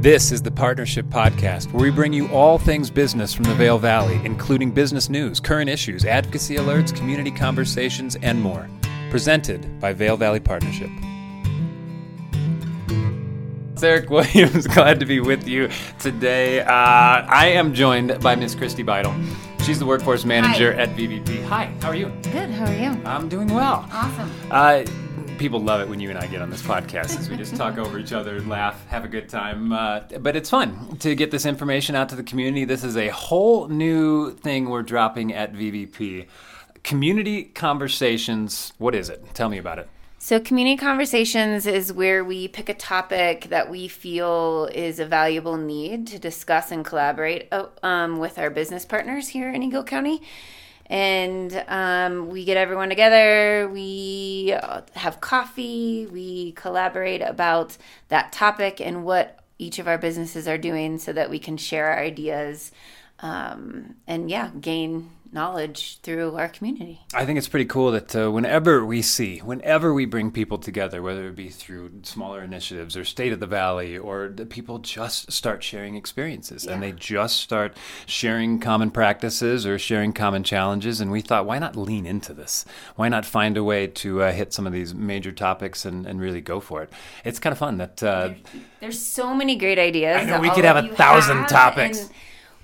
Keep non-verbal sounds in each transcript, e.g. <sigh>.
This is the Partnership Podcast, where we bring you all things business from the Vail Valley, including business news, current issues, advocacy alerts, community conversations, and more. Presented by Vail Valley Partnership. It's Eric Williams, <laughs> glad to be with you today. Uh, I am joined by Miss Christy Beidel. She's the workforce manager Hi. at VVP. Hi, how are you? Good. How are you? I'm doing well. Awesome. Uh, people love it when you and I get on this podcast as we just talk over each other and laugh, have a good time. Uh, but it's fun to get this information out to the community. This is a whole new thing we're dropping at VVP. Community conversations. What is it? Tell me about it. So, community conversations is where we pick a topic that we feel is a valuable need to discuss and collaborate uh, um, with our business partners here in Eagle County. And um, we get everyone together, we have coffee, we collaborate about that topic and what each of our businesses are doing so that we can share our ideas um, and, yeah, gain knowledge through our community. I think it's pretty cool that uh, whenever we see, whenever we bring people together, whether it be through smaller initiatives or State of the Valley, or the people just start sharing experiences and they just start sharing common practices or sharing common challenges. And we thought, why not lean into this? Why not find a way to uh, hit some of these major topics and, and really go for it? It's kind of fun that. Uh, There's so many great ideas. I know, we could have a thousand have, topics.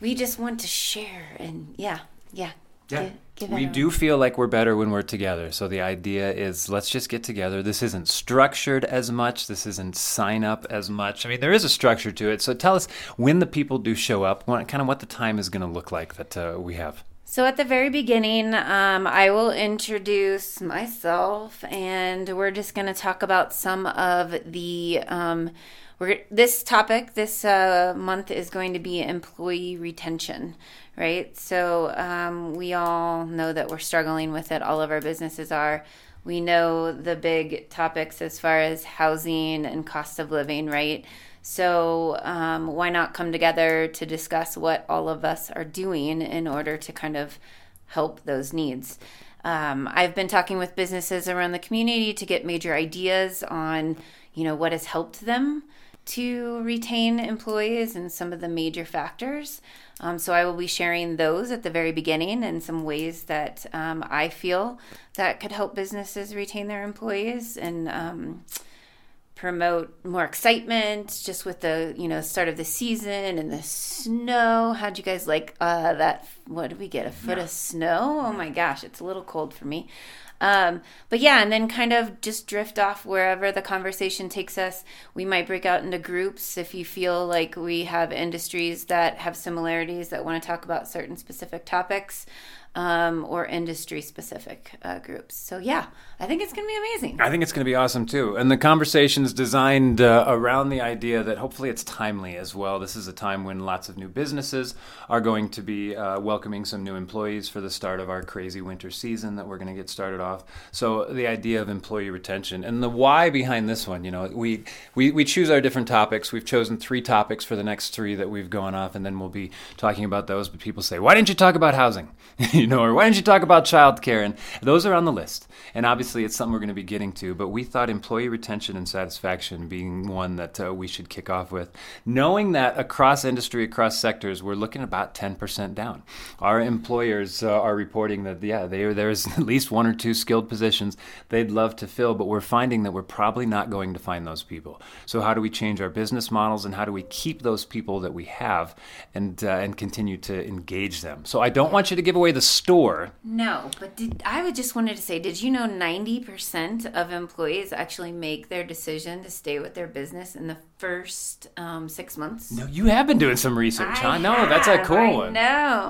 we just want to share and yeah, yeah. Give, give we do feel like we're better when we're together. So the idea is let's just get together. This isn't structured as much. This isn't sign up as much. I mean, there is a structure to it. So tell us when the people do show up, what, kind of what the time is going to look like that uh, we have. So at the very beginning, um, I will introduce myself, and we're just going to talk about some of the. Um, we're, this topic this uh, month is going to be employee retention, right? So um, we all know that we're struggling with it. All of our businesses are. We know the big topics as far as housing and cost of living, right? So, um, why not come together to discuss what all of us are doing in order to kind of help those needs? Um, I've been talking with businesses around the community to get major ideas on, you know, what has helped them to retain employees and some of the major factors. Um, so I will be sharing those at the very beginning and some ways that um, I feel that could help businesses retain their employees and um, promote more excitement just with the you know start of the season and the snow. How'd you guys like uh that what did we get a foot of snow? Oh my gosh it's a little cold for me um but yeah and then kind of just drift off wherever the conversation takes us. We might break out into groups if you feel like we have industries that have similarities that want to talk about certain specific topics um, or industry specific uh, groups so yeah i think it's gonna be amazing I think it's going to be awesome too. And the conversation's designed uh, around the idea that hopefully it's timely as well. This is a time when lots of new businesses are going to be uh, welcoming some new employees for the start of our crazy winter season that we're going to get started off. So the idea of employee retention and the why behind this one, you know, we, we, we choose our different topics. We've chosen three topics for the next three that we've gone off, and then we'll be talking about those. But people say, why didn't you talk about housing? <laughs> you know, or why didn't you talk about childcare? And those are on the list. And obviously, it's something we're going to be getting to. But we thought employee retention and satisfaction being one that uh, we should kick off with, knowing that across industry, across sectors, we're looking about 10% down. Our employers uh, are reporting that, yeah, they, there's <laughs> at least one or two skilled positions they'd love to fill, but we're finding that we're probably not going to find those people. So, how do we change our business models and how do we keep those people that we have and, uh, and continue to engage them? So, I don't want you to give away the store. No, but did I would just wanted to say, did you know ninety percent of employees actually make their decision to stay with their business in the first um, six months? No, you have been doing some research, huh? I No, that's a have. cool I one. know,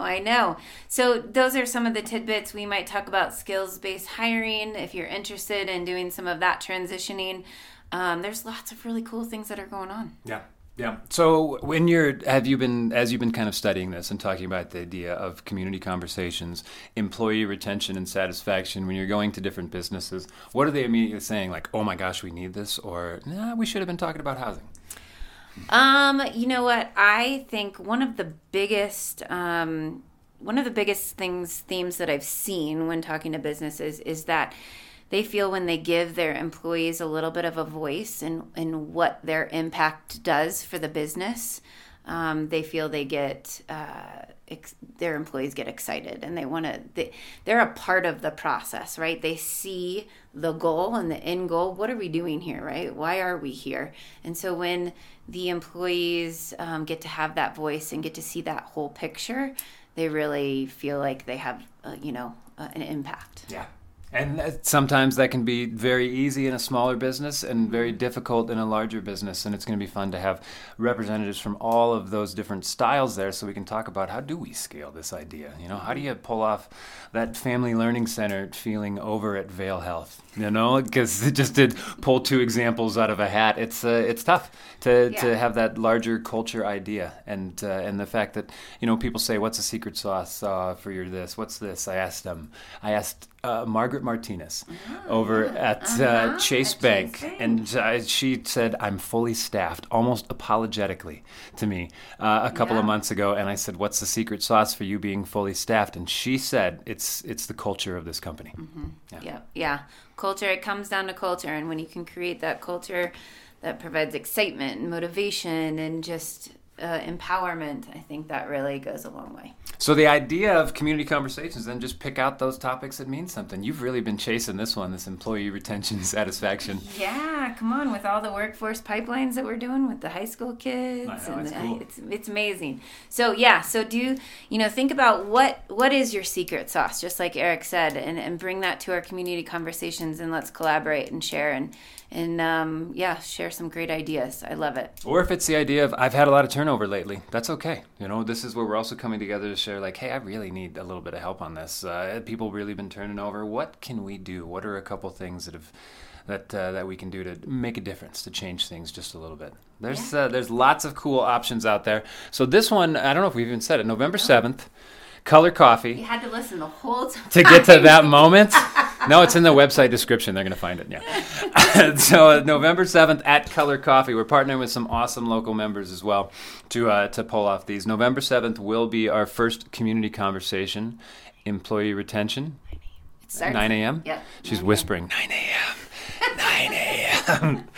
I know. So those are some of the tidbits we might talk about skills-based hiring. If you're interested in doing some of that transitioning, um, there's lots of really cool things that are going on. Yeah. Yeah. So when you're have you been as you've been kind of studying this and talking about the idea of community conversations, employee retention and satisfaction when you're going to different businesses, what are they immediately saying like, "Oh my gosh, we need this," or "Nah, we should have been talking about housing." Um, you know what? I think one of the biggest um, one of the biggest things themes that I've seen when talking to businesses is that they feel when they give their employees a little bit of a voice in, in what their impact does for the business, um, they feel they get uh, ex- their employees get excited and they want to they, they're a part of the process right? They see the goal and the end goal. What are we doing here right? Why are we here? And so when the employees um, get to have that voice and get to see that whole picture they really feel like they have uh, you know uh, an impact. Yeah and sometimes that can be very easy in a smaller business and very difficult in a larger business. And it's going to be fun to have representatives from all of those different styles there so we can talk about how do we scale this idea? You know, how do you pull off that family learning center feeling over at Vail Health? You know, because it just did pull two examples out of a hat, it's uh, it's tough to, yeah. to have that larger culture idea. And uh, and the fact that, you know, people say, what's the secret sauce uh, for your this? What's this? I asked them, I asked uh, Margaret Martinez uh-huh. over at uh, uh-huh. Chase, at Bank, Chase Bank, and uh, she said, "I'm fully staffed," almost apologetically to me uh, a couple yeah. of months ago. And I said, "What's the secret sauce for you being fully staffed?" And she said, "It's it's the culture of this company." Mm-hmm. Yeah. yeah, yeah, culture. It comes down to culture, and when you can create that culture that provides excitement and motivation and just uh, empowerment, I think that really goes a long way. So the idea of community conversations, then just pick out those topics that mean something. You've really been chasing this one, this employee retention <laughs> satisfaction. Yeah, come on, with all the workforce pipelines that we're doing with the high school kids, know, and it's, the, cool. it's it's amazing. So yeah, so do you know think about what what is your secret sauce, just like Eric said, and and bring that to our community conversations, and let's collaborate and share and and um, yeah, share some great ideas. I love it. Or if it's the idea of I've had a lot of turnover lately, that's okay. You know, this is where we're also coming together to share like, hey, I really need a little bit of help on this. Uh, people really been turning over. What can we do? What are a couple things that have that uh, that we can do to make a difference to change things just a little bit. There's yeah. uh, there's lots of cool options out there. So this one, I don't know if we've even said it. November seventh, Color Coffee. You had to listen the whole time to get to that moment. <laughs> no, it's in the website description. They're going to find it. Yeah. <laughs> so uh, November seventh at Color Coffee, we're partnering with some awesome local members as well to uh, to pull off these. November seventh will be our first community conversation, employee retention. It 9 a.m. Yeah. She's whispering 9 a.m. 9 a.m.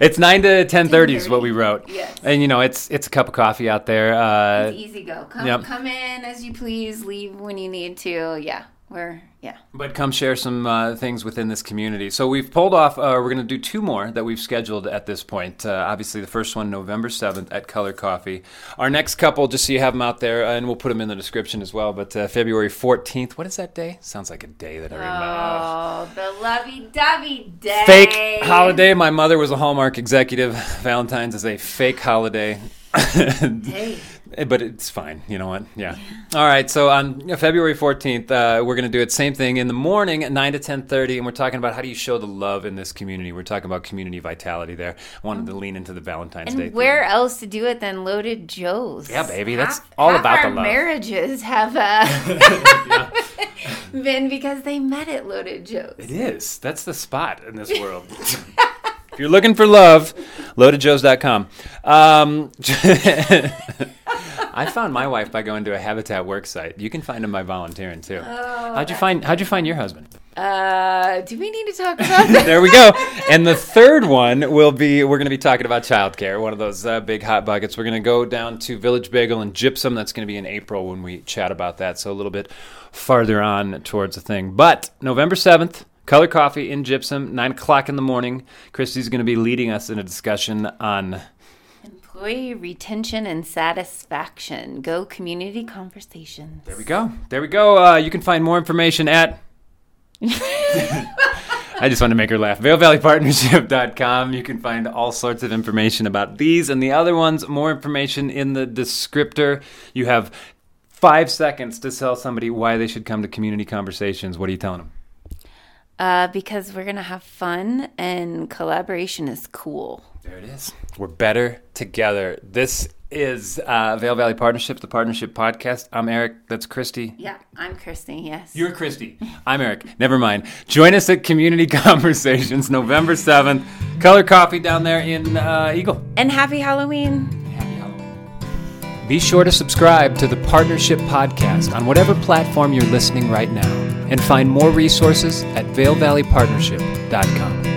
it's 9 to 10:30 is what we wrote. Yes. And you know, it's it's a cup of coffee out there. Uh, it's easy go. Come yep. come in as you please, leave when you need to. Yeah. We're yeah. But come share some uh, things within this community. So we've pulled off. Uh, we're going to do two more that we've scheduled at this point. Uh, obviously, the first one November seventh at Color Coffee. Our next couple, just so you have them out there, and we'll put them in the description as well. But uh, February fourteenth. What is that day? Sounds like a day that I remember. Oh, the lovey-dovey day. Fake holiday. My mother was a Hallmark executive. Valentine's is a fake holiday. hey. <laughs> Eh, but it's fine. You know what? Yeah. yeah. All right. So on February 14th, uh, we're going to do it same thing in the morning at 9 to 10:30 and we're talking about how do you show the love in this community. We're talking about community vitality there. I wanted to lean into the Valentine's and Day. where theme. else to do it than Loaded Joe's? Yeah, baby. That's half, all half about the love. marriages have uh, <laughs> been because they met at Loaded Joe's. It is. That's the spot in this world. <laughs> if you're looking for love, loadedjoes.com. Um, <laughs> I found my wife by going to a Habitat work site. You can find them by volunteering too. Oh, how'd you find How'd you find your husband? Uh, do we need to talk about <laughs> that? there we go. And the third one will be we're going to be talking about childcare, one of those uh, big hot buckets. We're going to go down to Village Bagel and Gypsum. That's going to be in April when we chat about that. So a little bit farther on towards the thing. But November seventh. Color Coffee in Gypsum, 9 o'clock in the morning. Christy's going to be leading us in a discussion on employee retention and satisfaction. Go community conversations. There we go. There we go. Uh, you can find more information at. <laughs> I just want to make her laugh. VailValleyPartnership.com. You can find all sorts of information about these and the other ones. More information in the descriptor. You have five seconds to tell somebody why they should come to community conversations. What are you telling them? Uh, because we're going to have fun and collaboration is cool. There it is. We're better together. This is uh, Vail Valley Partnership, the Partnership Podcast. I'm Eric. That's Christy. Yeah, I'm Christy. Yes. You're Christy. I'm Eric. Never mind. Join us at Community <laughs> Conversations November 7th. Color Coffee down there in uh, Eagle. And happy Halloween. Happy Halloween. Be sure to subscribe to the Partnership Podcast on whatever platform you're listening right now and find more resources at VailValleyPartnership.com.